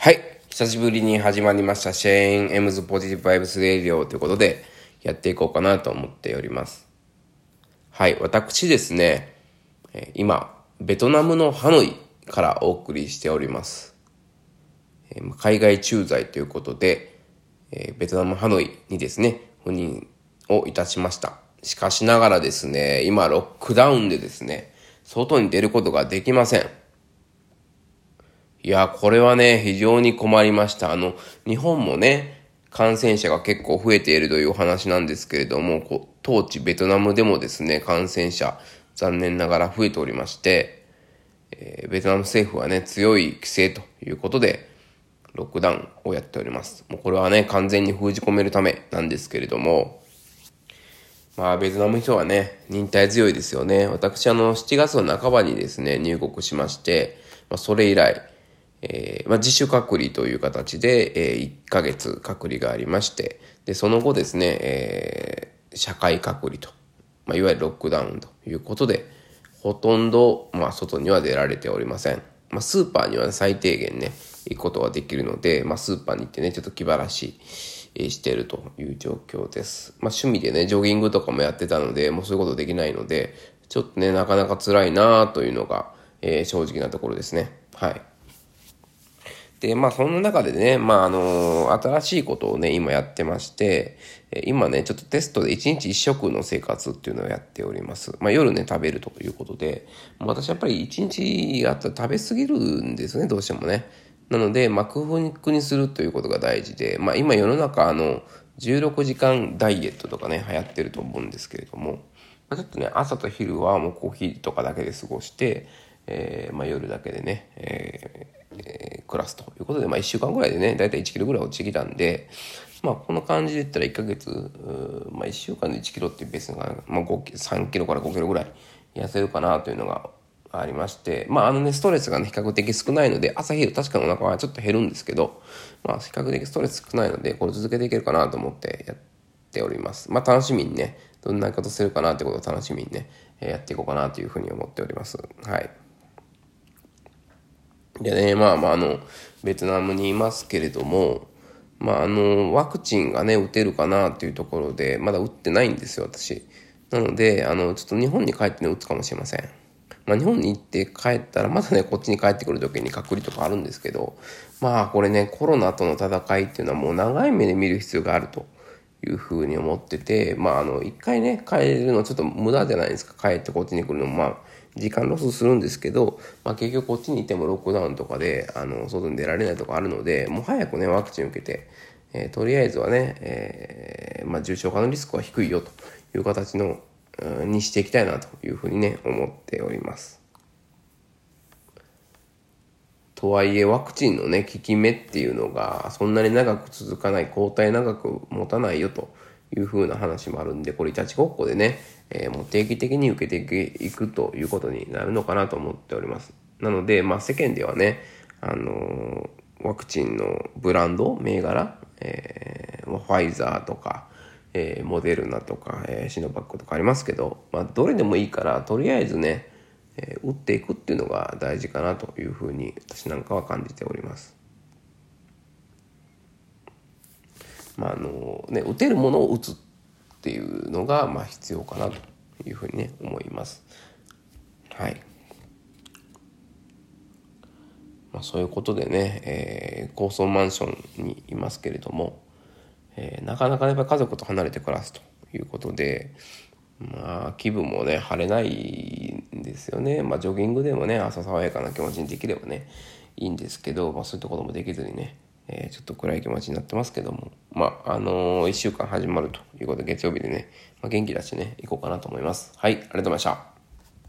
はい。久しぶりに始まりました、シェーン・エムズ・ポジティブ・バイブス・レディオということで、やっていこうかなと思っております。はい。私ですね、今、ベトナムのハノイからお送りしております。海外駐在ということで、ベトナム・ハノイにですね、赴任をいたしました。しかしながらですね、今、ロックダウンでですね、外に出ることができません。いや、これはね、非常に困りました。あの、日本もね、感染者が結構増えているというお話なんですけれども、こう当地ベトナムでもですね、感染者、残念ながら増えておりまして、えー、ベトナム政府はね、強い規制ということで、ロックダウンをやっております。もうこれはね、完全に封じ込めるためなんですけれども、まあ、ベトナム人はね、忍耐強いですよね。私、あの、7月の半ばにですね、入国しまして、まあ、それ以来、えー、まあ、自主隔離という形で、えー、1ヶ月隔離がありまして、で、その後ですね、えー、社会隔離と、まあ、いわゆるロックダウンということで、ほとんど、まあ、外には出られておりません。まあ、スーパーには、最低限ね、行くことができるので、まあ、スーパーに行ってね、ちょっと気晴らし、してるという状況です。まあ、趣味でね、ジョギングとかもやってたので、もうそういうことできないので、ちょっとね、なかなか辛いなというのが、えー、正直なところですね。はい。で、まあそんな中でね、まああの新しいことをね、今やってまして、今ね、ちょっとテストで1日1食の生活っていうのをやっております。まあ夜ね、食べるということで、私やっぱり1日あったら食べ過ぎるんですね、どうしてもね。なので、まあ空腹にするということが大事で、まあ今世の中あの、16時間ダイエットとかね、流行ってると思うんですけれども、ま、ちょっとね、朝と昼はもうコーヒーとかだけで過ごして、えー、まあ夜だけでね、えーえー、暮らすということで、まあ1週間ぐらいでね、だいたい1キロぐらい落ちてきたんで、まあこの感じで言ったら1ヶ月、まあ1週間で1キロっていうベースが、まあ5 3キロから5キロぐらい痩せるかなというのがありまして、まああのね、ストレスがね、比較的少ないので、朝昼確かにお腹はちょっと減るんですけど、まあ比較的ストレス少ないので、これ続けていけるかなと思ってやっております。まあ楽しみにね、どんなことするかなってことを楽しみにね、やっていこうかなというふうに思っております。はい。でね、まあまあ、あの、ベトナムにいますけれども、まあ、あの、ワクチンがね、打てるかなっていうところで、まだ打ってないんですよ、私。なので、あの、ちょっと日本に帰ってね、打つかもしれません。まあ、日本に行って帰ったら、まだね、こっちに帰ってくる時に隔離とかあるんですけど、まあ、これね、コロナとの戦いっていうのはもう長い目で見る必要があるというふうに思ってて、まあ、あの、一回ね、帰るのちょっと無駄じゃないですか。帰ってこっちに来るのも、まあ、時間ロスするんですけど、まあ、結局こっちにいてもロックダウンとかで、あの、外に出られないとかあるので、もう早くね、ワクチン受けて、えー、とりあえずはね、えー、まあ、重症化のリスクは低いよという形の、にしていきたいなというふうにね、思っております。とはいえ、ワクチンのね、効き目っていうのが、そんなに長く続かない、抗体長く持たないよというふうな話もあるんで、これいたちごっこでね、えー、もう定期的に受けていくということになるのかなと思っております。なので、まあ世間ではね、あのー、ワクチンのブランド、銘柄、えー、ファイザーとか、えー、モデルナとか、えー、シノバックとかありますけど、まあどれでもいいから、とりあえずね、えー、打っていくっていうのが大事かなというふうに私なんかは感じております。まああのね、打てるものを打つっていうのが、まあ、必要かなというふうにね思います。はい。まあ、そういうことでね、えー、高層マンションにいますけれども、えー、なかなかやっぱ家族と離れて暮らすということで、まあ、気分もね、晴れないですよね。まあ、ジョギングでもね、朝爽やかな気持ちにできればね、いいんですけど、まあ、そういったこともできずにね、えー、ちょっと暗い気持ちになってますけども、まあ、あのー、1週間始まるということで、月曜日でね、まあ、元気だしね、行こうかなと思います。はい、ありがとうございました。